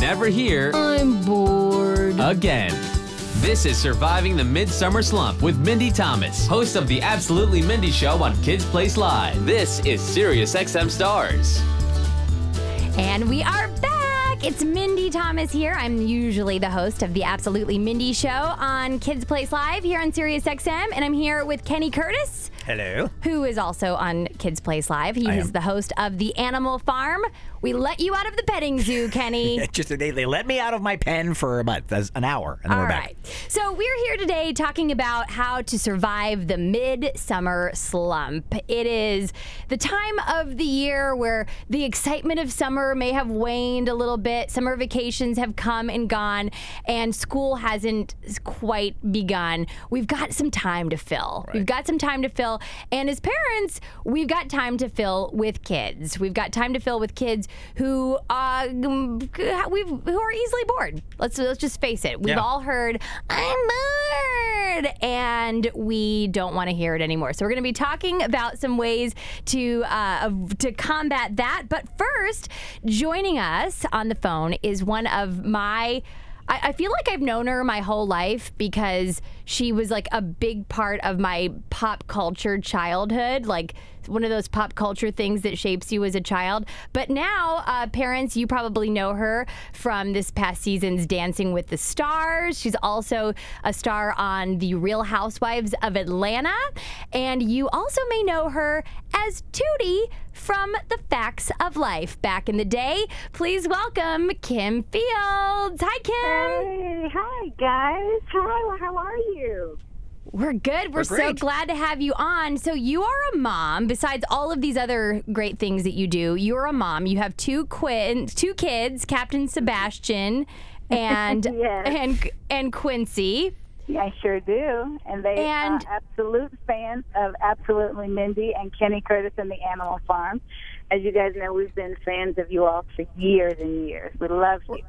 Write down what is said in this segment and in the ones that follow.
never hear I'm bored. again. This is Surviving the Midsummer Slump with Mindy Thomas, host of the Absolutely Mindy Show on Kids Place Live. This is Sirius XM Stars. And we are back. It's Mindy Thomas here. I'm usually the host of the Absolutely Mindy Show on Kids Place Live here on Sirius XM. And I'm here with Kenny Curtis, Hello. who is also on Kids Place Live. He I is am. the host of The Animal Farm. We let you out of the petting zoo, Kenny. Just they, they let me out of my pen for about an hour, and then All we're back. right. So we're here today talking about how to survive the midsummer slump. It is the time of the year where the excitement of summer may have waned a little bit. Summer vacations have come and gone, and school hasn't quite begun. We've got some time to fill. We've got some time to fill. And as parents, we've got time to fill with kids. We've got time to fill with kids who uh, we've who are easily bored. Let's let's just face it. We've Yeah. all heard I'm bored, and we don't want to hear it anymore. So we're going to be talking about some ways to uh, to combat that. But first, joining us on the phone is one of my. I I feel like I've known her my whole life because she was like a big part of my pop culture childhood, like one of those pop culture things that shapes you as a child. But now, uh, parents, you probably know her from this past season's Dancing with the Stars. She's also a star on The Real Housewives of Atlanta. And you also may know her as Tootie from The Facts of Life back in the day. Please welcome Kim Fields. Hi, Kim. Hey, hi guys. Hi, how are you? We're good. We're, so glad to have you on. So you are a mom. Besides all of these other great things that you do, you're a mom. You have two quin- two kids, Captain mm-hmm. Sebastian and Yes. and and Quincy. Yeah, I sure do. And they And- are absolute fans of Absolutely Mindy and Kenny Curtis and the Animal Farm. As you guys know, we've been fans of you all for years and years. We love you.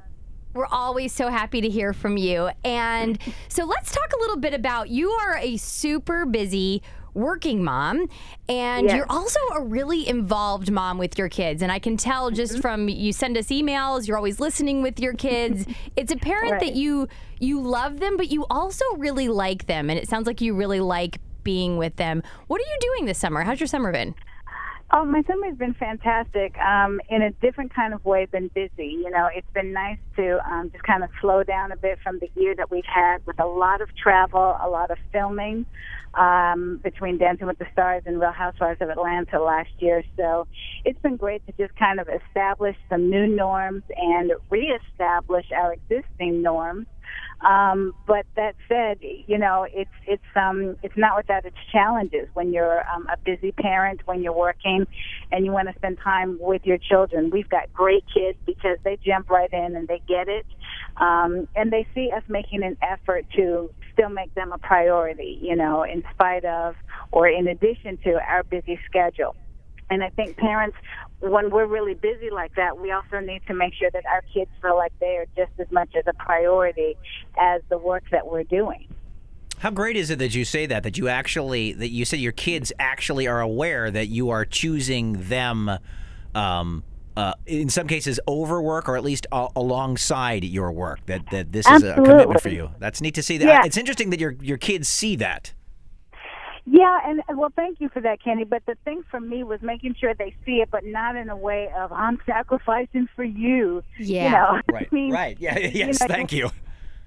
We're always so happy to hear from you. And so let's talk a little bit about you are a super busy working mom and Yes. you're also a really involved mom with your kids. And I can tell just Mm-hmm. from you send us emails you're always listening with your kids. It's apparent that you you love them but you also really like them. And it sounds like you really like being with them. What are you doing this summer? How's your summer been Oh, my summer's been fantastic um, in a different kind of way than busy. You know, it's been nice to um, just kind of slow down a bit from the year that we've had with a lot of travel, a lot of filming um, between Dancing with the Stars and Real Housewives of Atlanta last year. So it's been great to just kind of establish some new norms and reestablish our existing norms. Um, but that said, you know, it's it's um it's not without its challenges when you're um, a busy parent, when you're working, and you want to spend time with your children. We've got great kids because they jump right in and they get it, um, and they see us making an effort to still make them a priority. You know, in spite of or in addition to our busy schedule. And I think parents, when we're really busy like that, we also need to make sure that our kids feel like they are just as much as a priority as the work that we're doing. How great is it that you say that? That you actually that you said your kids actually are aware that you are choosing them. Um, uh, in some cases, over work, or at least a- alongside your work. That that this is a commitment for you. That's neat to see. That Yeah. it's interesting that your your kids see that. Yeah, and and well, thank you for that, Kenny. But the thing for me was making sure they see it, but not in a way of I'm sacrificing for you. Yeah. You know, Right. I mean, right. Yeah. Yes. know, thank you.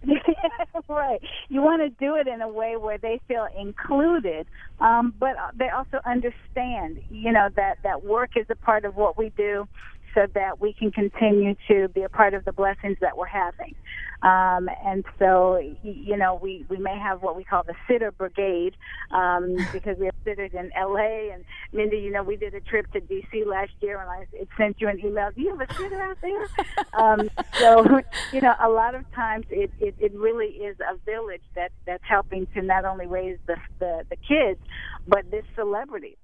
right. You want to do it in a way where they feel included, um, but they also understand, you know, that that work is a part of what we do, so that we can continue to be a part of the blessings that we're having. Um, and so, you know, we, we may have what we call the sitter brigade um, because we have sitters in LA. And Mindy, you know, we did a trip to DC last year, and I sent you an email. Do you have a sitter out there? um, so, you know, a lot of times it, it, it really is a village that that's helping to not only raise the the, the kids, but this celebrity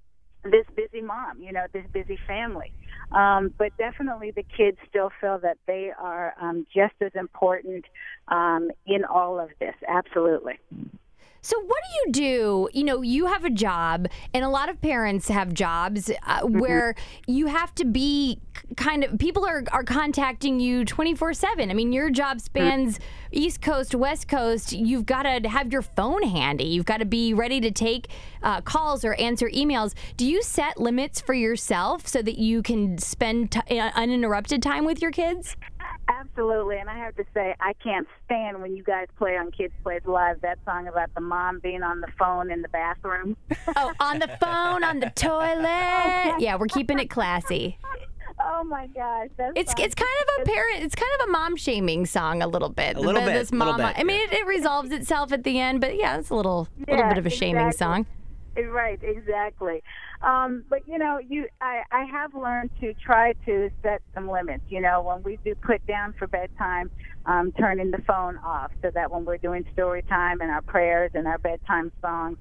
this busy mom, you know, this busy family. Um, but definitely the kids still feel that they are um, just as important um, in all of this. Absolutely. So, what do you do? You know, you have a job, and a lot of parents have jobs uh, Mm-hmm. where you have to be kind of people are, are contacting you 24 7. I mean, your job spans East Coast, West Coast. You've got to have your phone handy, you've got to be ready to take uh, calls or answer emails. Do you set limits for yourself so that you can spend t- uh, uninterrupted time with your kids? Absolutely, and I have to say, I can't stand when you guys play on Kids Place Live that song about the mom being on the phone in the bathroom. Oh, on the phone, on the toilet. Yeah, we're keeping it classy. oh my gosh, that's It's it's kind of a parent. It's kind of a mom shaming song a little bit. A little The- bit, This little mama. bit, I mean, it, it resolves itself at the end, but yeah, it's a little little bit of a shaming song. Right, exactly. Um, but you know, you I, I have learned to try to set some limits. You know, when we do put down for bedtime, um, turning the phone off so that when we're doing story time and our prayers and our bedtime songs,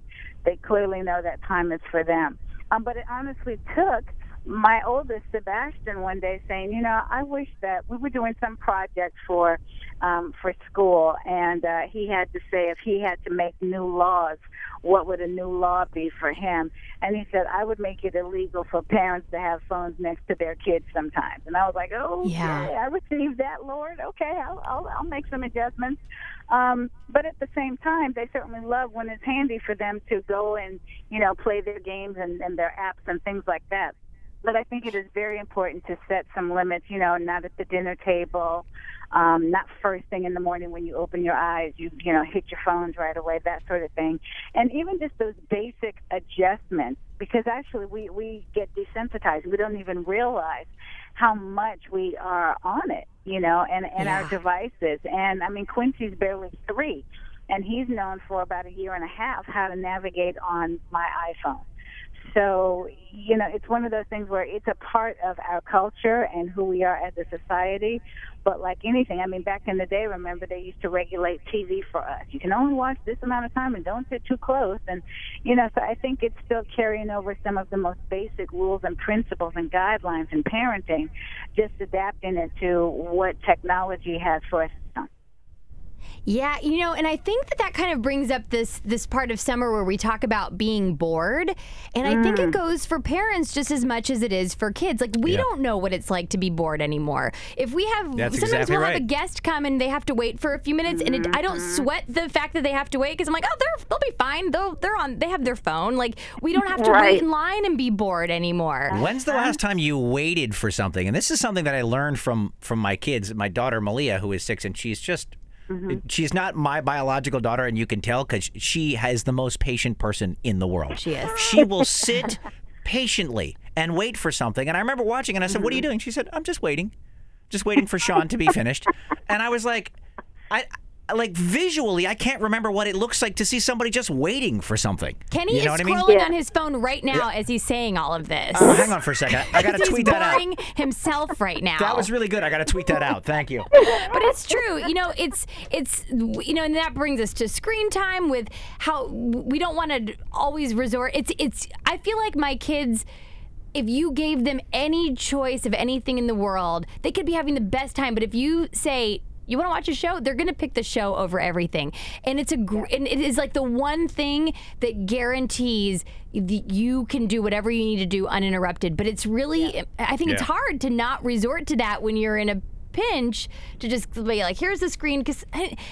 they clearly know that time is for them. Um, but it honestly took my oldest Sebastian one day saying, you know, I wish that we were doing some project for um, for school, and uh, he had to say if he had to make new laws, what would a new law be for him? And he said, I would make it illegal for parents to have phones next to their kids sometimes. And I was like, oh, Yeah. okay, I received that, Lord. Okay, I'll I'll, I'll make some adjustments. Um, but at the same time, they certainly love when it's handy for them to go and you know play their games and, and their apps and things like that. But I think it is very important to set some limits. You know, not at the dinner table, um, not first thing in the morning when you open your eyes. You you know hit your phones right away, that sort of thing, and even just those basic adjustments. Because actually, we we get desensitized. We don't even realize how much we are on it. You know, and and our devices. And I mean, Quincy's barely three, and he's known for about a year and a half how to navigate on my iPhone. So, you know, it's one of those things where it's a part of our culture and who we are as a society. But like anything, I mean, back in the day, remember they used to regulate TV for us. You can only watch this amount of time and don't sit too close. And, you know, so I think it's still carrying over some of the most basic rules and principles and guidelines in parenting, just adapting it to what technology has for us. Yeah, you know, and I think that that kind of brings up this this part of summer where we talk about being bored, and I think Mm. it goes for parents just as much as it is for kids. Like we Yeah. don't know what it's like to be bored anymore. If we have That's sometimes exactly we'll have a guest come and they have to wait for a few minutes, and it, I don't Mm-hmm. sweat the fact that they have to wait because I'm like, oh, they're they'll be fine. They'll they're on. They have their phone. Like we don't have to Right. wait in line and be bored anymore. When's the last time you waited for something? And this is something that I learned from from my kids. My daughter Malia, who is six, and she's just Mm-hmm. she's not my biological daughter, and you can tell because she has the most patient person in the world. She is. She will sit patiently and wait for something. And I remember watching, and I said, "What are you mm-hmm. doing?" She said, "I'm just waiting, just waiting for Sean to be finished." And I was like, I. Like visually, I can't remember what it looks like to see somebody just waiting for something. Kenny you know is what I mean? scrolling on his phone right now as he's saying all of this. Oh, hang on for a second. I got to tweet that out. boring himself right now. That was really good. I got to tweet that out. Thank you. but it's true. You know, it's it's you know, and that brings us to screen time with how we don't want to always resort. It's it's. I feel like my kids. If you gave them any choice of anything in the world, they could be having the best time. But if you say you want to watch a show, they're going to pick the show over everything. And it's a gr- and it is like the one thing that guarantees th- you can do whatever you need to do uninterrupted. But it's really, I think it's hard to not resort to that when you're in a pinch to just be like, here's the screen. Because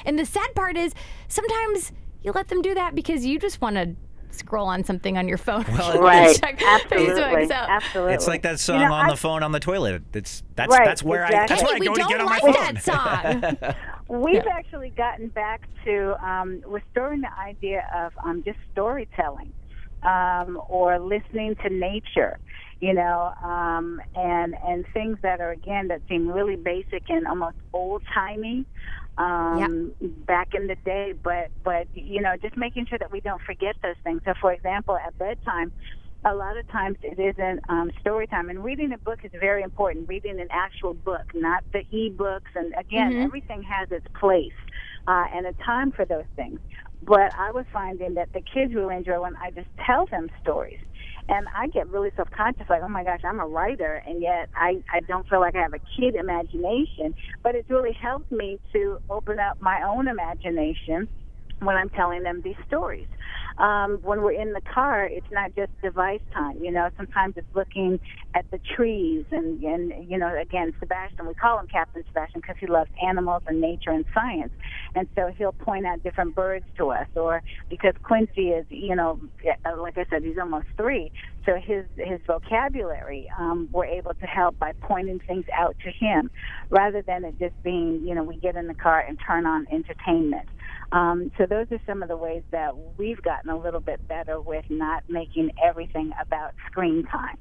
and the sad part is sometimes you let them do that because you just want to scroll on something on your phone. Well, Right. Check Absolutely. Facebook. So Absolutely. It's like that song You know, on I- the phone on the toilet. It's that's Right, that's where I exactly. that's where Kenny, I we go to don't get on my like phone. that song. We've actually gotten back to um, restoring the idea of um, just storytelling um, or listening to nature, you know, um, and and things that are again that seem really basic and almost old timey um, back in the day. But but you know, just making sure that we don't forget those things. So, for example, at bedtime. A lot of times it isn't um, story time, and reading a book is very important. Reading an actual book, not the e-books, and again, everything has its place uh, and a time for those things. But I was finding that the kids really enjoy when I just tell them stories. And I get really self conscious, like, oh my gosh, I'm a writer, and yet I, I don't feel like I have a kid imagination. But it's really helped me to open up my own imagination when I'm telling them these stories. Um, when we're in the car, it's not just device time. You know, sometimes it's looking at the trees and, and you know, again, Sebastian, we call him Captain Sebastian because he loves animals and nature and science. And so he'll point out different birds to us or because Quincy is, you know, like I said, he's almost three. So his, his vocabulary, um, we're able to help by pointing things out to him rather than it just being, you know, we get in the car and turn on entertainment. Um, so those are some of the ways that we've gotten a little bit better with not making everything about screen time.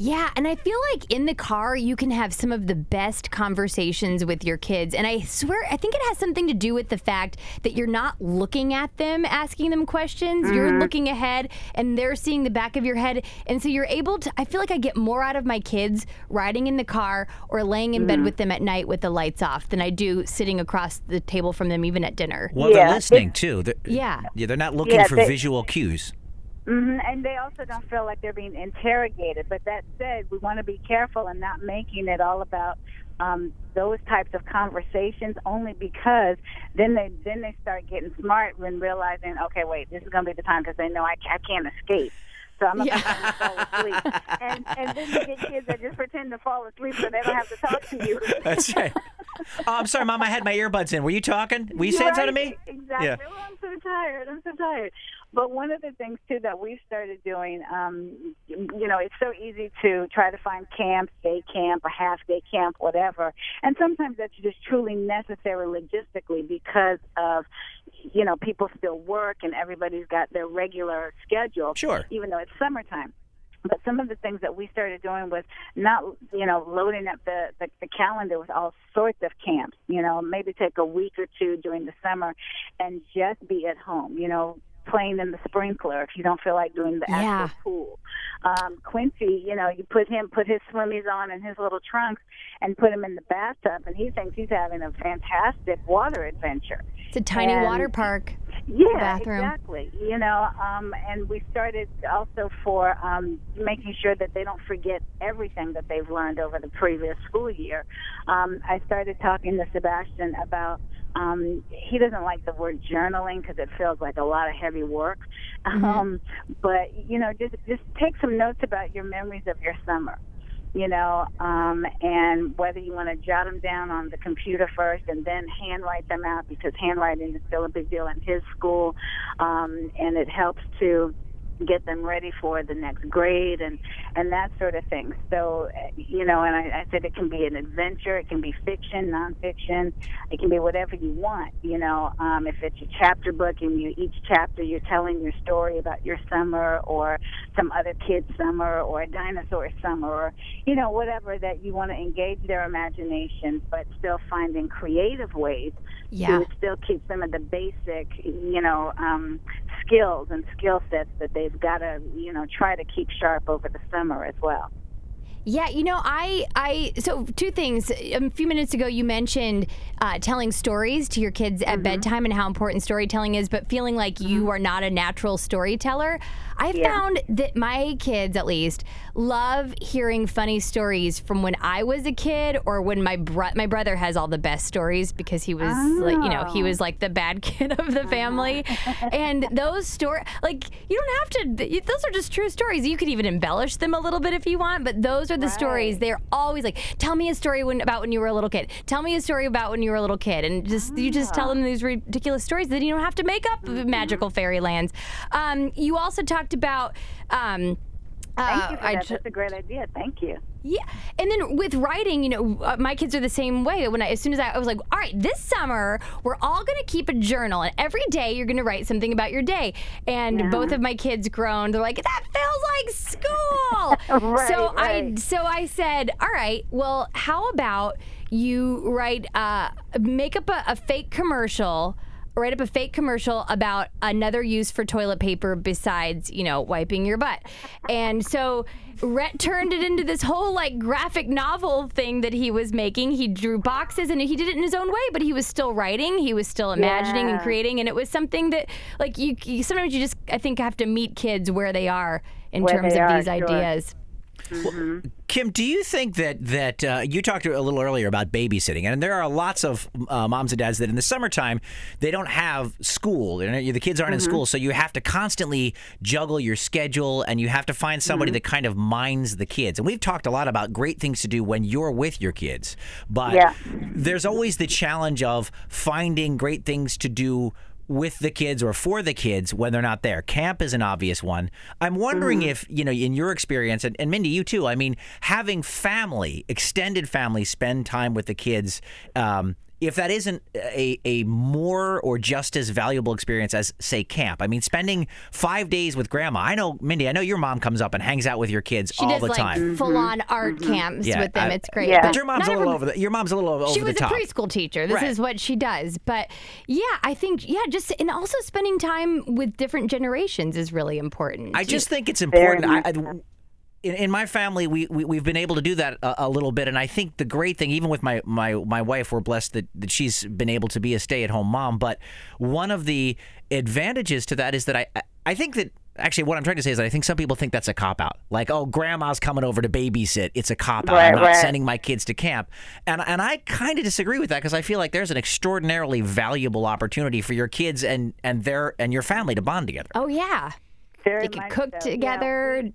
Yeah, and I feel like in the car you can have some of the best conversations with your kids. And I swear, I think it has something to do with the fact that you're not looking at them asking them questions. Mm-hmm. You're looking ahead and they're seeing the back of your head. And so you're able to I feel like I get more out of my kids riding in the car or laying in mm-hmm. bed with them at night with the lights off than I do sitting across the table from them even at dinner. Well, yeah. they're listening too. They're, yeah. Yeah, they're not looking yeah, for they, visual cues. Mm-hmm. And they also don't feel like they're being interrogated. But that said, we want to be careful and not making it all about um, those types of conversations. Only because then they then they start getting smart when realizing, okay, wait, this is going to be the time because they know I, I can't escape. So I'm not yeah. going to fall asleep. and and then you get kids that just pretend to fall asleep so they don't have to talk to you. That's right. Oh, I'm sorry, Mom. I had my earbuds in. Were you talking? Were you saying right? something to me? Exactly. Yeah. Oh, I'm so tired. I'm so tired. But one of the things too that we've started doing, um, you know, it's so easy to try to find camps, day camp, a half day camp, whatever, and sometimes that's just truly necessary logistically because of, you know, people still work and everybody's got their regular schedule. Sure. Even though it's summertime but some of the things that we started doing was not you know loading up the, the the calendar with all sorts of camps you know maybe take a week or two during the summer and just be at home you know playing in the sprinkler if you don't feel like doing the yeah. actual pool. Um, Quincy, you know, you put him put his swimmies on and his little trunks and put him in the bathtub, and he thinks he's having a fantastic water adventure. It's a tiny and, water park. Yeah, exactly. You know, um, and we started also for um, making sure that they don't forget everything that they've learned over the previous school year. Um, I started talking to Sebastian about um, he doesn't like the word journaling because it feels like a lot of heavy work. Mm-hmm. Um, but you know, just just take some notes about your memories of your summer. You know, um, and whether you want to jot them down on the computer first and then handwrite them out because handwriting is still a big deal in his school, um, and it helps to get them ready for the next grade and and that sort of thing. So you know, and I, I said it can be an adventure, it can be fiction, nonfiction, it can be whatever you want. You know, um, if it's a chapter book and you each chapter you're telling your story about your summer or some other kid's summer or a dinosaur summer or you know whatever that you want to engage their imagination, but still finding creative ways yeah. to still keep some of the basic you know um, skills and skill sets that they they've got to, you know, try to keep sharp over the summer as well. Yeah, you know, I, I, so two things. A few minutes ago, you mentioned uh, telling stories to your kids at mm-hmm. bedtime and how important storytelling is, but feeling like mm-hmm. you are not a natural storyteller. I yeah. found that my kids, at least, love hearing funny stories from when I was a kid or when my bro- my brother has all the best stories because he was oh. like, you know, he was like the bad kid of the family. and those stories, like, you don't have to, those are just true stories. You could even embellish them a little bit if you want, but those are the right. stories. They're always like, tell me a story when, about when you were a little kid. Tell me a story about when you were a little kid. And just, oh. you just tell them these ridiculous stories. that you don't have to make up mm-hmm. magical fairylands. Um, you also talked talked about. Um, Thank you for uh, that. That's a great idea. Thank you. Yeah, and then with writing, you know, uh, my kids are the same way. When I, as soon as I, I was like, all right, this summer we're all going to keep a journal, and every day you're going to write something about your day. And yeah. both of my kids groaned. They're like, that feels like school. right, so right. I, so I said, all right, well, how about you write, uh, make up a, a fake commercial write up a fake commercial about another use for toilet paper besides, you know, wiping your butt. And so Rhett turned it into this whole like graphic novel thing that he was making. He drew boxes and he did it in his own way, but he was still writing. He was still imagining yeah. and creating, and it was something that like you, you, sometimes you just I think have to meet kids where they are in where terms of are, these sure. ideas. Kim, do you think that that uh, you talked a little earlier about babysitting, and there are lots of uh, moms and dads that in the summertime they don't have school, you know, the kids aren't in school, so you have to constantly juggle your schedule, and you have to find somebody that kind of minds the kids. And we've talked a lot about great things to do when you're with your kids, but Yeah. there's always the challenge of finding great things to do with the kids or for the kids when they're not there. Camp is an obvious one. I'm wondering if, you know, in your experience, and, and Mindy, you too, I mean, having family, extended family, spend time with the kids, um, if that isn't a, a more or just as valuable experience as, say, camp. I mean, spending five days with grandma. I know, Mindy, I know your mom comes up and hangs out with your kids She all does the like time. full on mm-hmm. art mm-hmm. camps Yeah, with them. I- it's great. Yeah. But your mom's not a little every- over the. Your mom's a little over she the was a top. preschool teacher. This Right. is what she does. But yeah, I think yeah, just and also spending time with different generations is really important. I just think it's important. I, I, in, in my family, we, we we've been able to do that a, a little bit, and I think the great thing, even with my my my wife, we're blessed that, that she's been able to be a stay at home mom. But one of the advantages to that is that I I- I think that. Actually, what I'm trying to say is that I think some people think that's a cop out. Like, oh, grandma's coming over to babysit. It's a cop out. Right, I'm not right. sending my kids to camp. And and I kind of disagree with that because I feel like there's an extraordinarily valuable opportunity for your kids and and their and your family to bond together. oh yeah, Very they can cook so. Together. Yeah,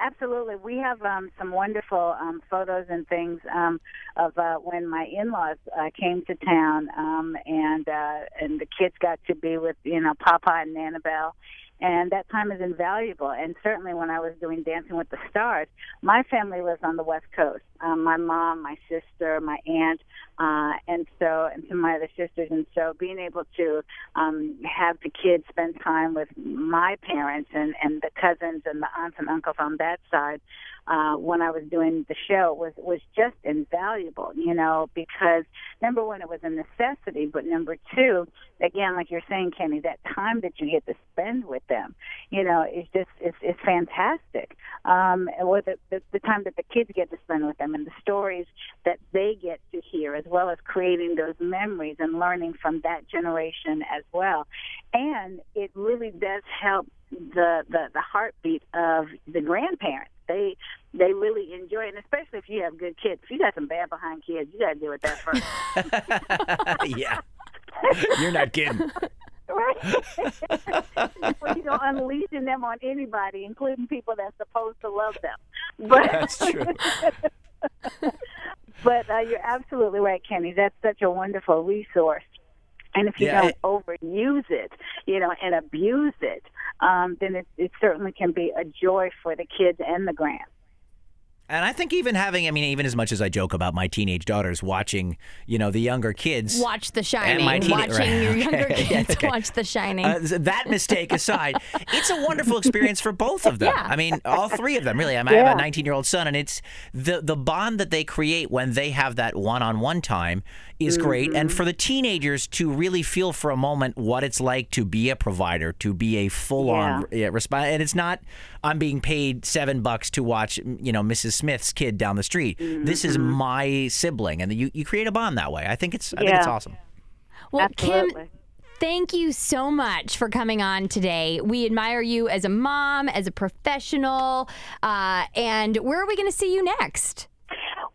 absolutely. We have um, some wonderful um, photos and things um, of uh, when my in-laws uh, came to town, um, and uh, and the kids got to be with you know Papa and Annabelle. And that time is invaluable. And certainly when I was doing Dancing with the Stars, my family lives on the West Coast. Um, my mom, my sister, my aunt, uh, and so and some of my other sisters. And so being able to um, have the kids spend time with my parents and and the cousins and the aunts and uncles on that side uh, when I was doing the show was was just invaluable. You know, because number one, it was a necessity, but number two, again, like you're saying, Kenny, that time that you get to spend with them, you know, is just it's it's fantastic. Um, with the, the the time that the kids get to spend with them and the stories that they get to hear, as well as creating those memories and learning from that generation as well. And it really does help the the, the heartbeat of the grandparents. They they really enjoy it, and especially if you have good kids. If you got some bad behind kids, you got to deal with that first. yeah. You're not kidding. right? You go unleashing them on anybody, including people that's supposed to love them. But That's true. but uh, you're absolutely right, Kenny. That's such a wonderful resource. And if you Yeah, don't overuse it, you know, and abuse it, um, then it, it certainly can be a joy for the kids and the grand. And I think even having, I mean, even as much as I joke about my teenage daughters watching, you know, the younger kids. Watch The Shining. my teen- Watching right, your younger okay, kids okay. watch The Shining. Uh, that mistake aside, it's a wonderful experience for both of them. Yeah. I mean, all three of them, really. I, mean, I have a 19 year old son, and it's the the bond that they create when they have that one on one time is great. And for the teenagers to really feel for a moment what it's like to be a provider, to be a full on yeah. response. And it's not, I'm being paid seven bucks to watch, you know, Mrs. Smith's kid down the street. This is my sibling. And you, you create a bond that way. I think it's, I think it's awesome. well, Kim, Thank you so much for coming on today. We admire you as a mom, as a professional, uh, and where are we going to see you next?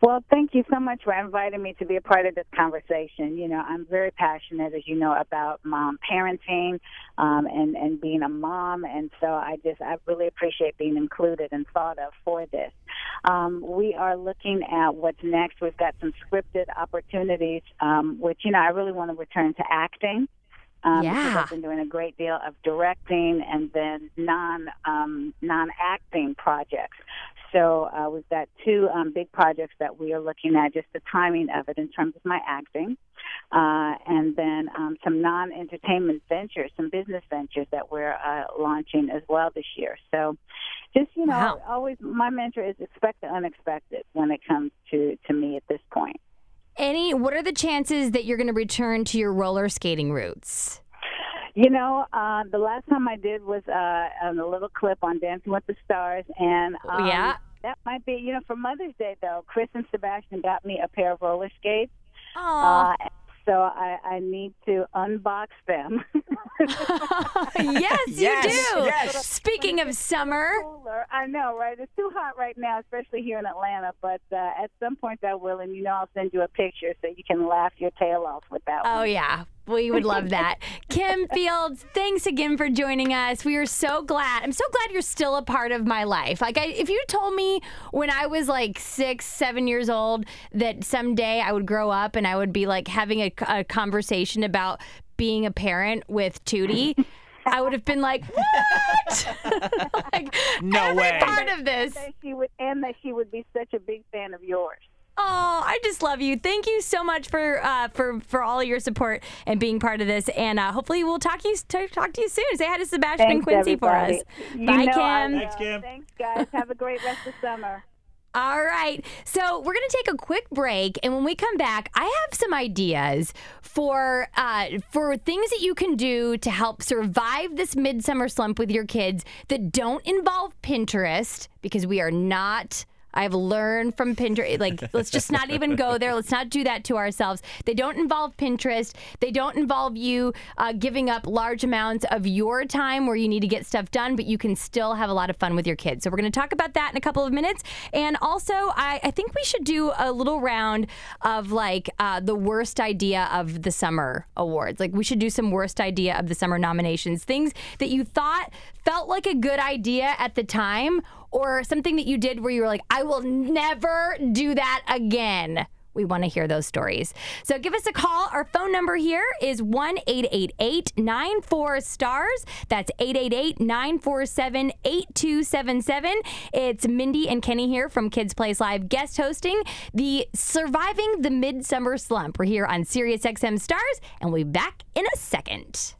Well, thank you so much for inviting me to be a part of this conversation. You know, I'm very passionate, as you know, about mom parenting um, and and being a mom, and so I just I really appreciate being included and thought of for this. Um, we are looking at what's next. We've got some scripted opportunities, um, which you know I really want to return to acting. Um, Yeah. I've been doing a great deal of directing and then non um, non acting projects. So uh, we've got two um, big projects that we are looking at, just the timing of it in terms of my acting, uh, and then um, some non entertainment ventures, some business ventures that we're uh, launching as well this year. So just you know, Wow. always my mantra is expect the unexpected when it comes to to me at this point. Any? What are the chances that you're going to return to your roller skating roots? You know, uh, the last time I did was uh, a little clip on Dancing with the Stars, and um, Yeah. that might be. You know, for Mother's Day though, Chris and Sebastian got me a pair of roller skates. Aw. Uh, so I, I need to unbox them yes, you do. yes. Speaking of summer, cooler. I know, right? It's too hot right now, especially here in Atlanta. But uh, at some point, I will, and you know, I'll send you a picture so you can laugh your tail off with that. Oh, one. yeah. We would love that. Kim Fields, thanks again for joining us. We are so glad. I'm so glad you're still a part of my life. Like, I, if you told me when I was like six, seven years old that someday I would grow up and I would be like having a, a conversation about being a parent with Tootie. I would have been like, "What?" like, No every way. part of this. That she would, and that she would be such a big fan of yours. Oh, I just love you. Thank you so much for uh, for for all your support and being part of this. And uh, hopefully we'll talk you talk, talk to you soon. Say hi to Sebastian and Quincy everybody. for us. You Bye, know Kim. Thanks, Kim. Thanks, guys. Have a great rest of summer. All right. So we're going to take a quick break, and when we come back, I have some ideas for uh, for things that you can do to help survive this midsummer slump with your kids that don't involve Pinterest, because we are not. I've learned from Pinterest, like, let's just not even go there. Let's not do that to ourselves. They don't involve Pinterest. They don't involve you uh, giving up large amounts of your time where you need to get stuff done, but you can still have a lot of fun with your kids. So, we're going to talk about that in a couple of minutes. And also, I, I think we should do a little round of like uh, the worst idea of the summer awards. Like, we should do some worst idea of the summer nominations, things that you thought felt like a good idea at the time or something that you did where you were like, I will never do that again. We want to hear those stories. So give us a call. Our phone number here is 1 888 94 stars. That's 888 947 8277. It's Mindy and Kenny here from Kids Place Live guest hosting the Surviving the Midsummer Slump. We're here on Sirius XM Stars, and we'll be back in a second.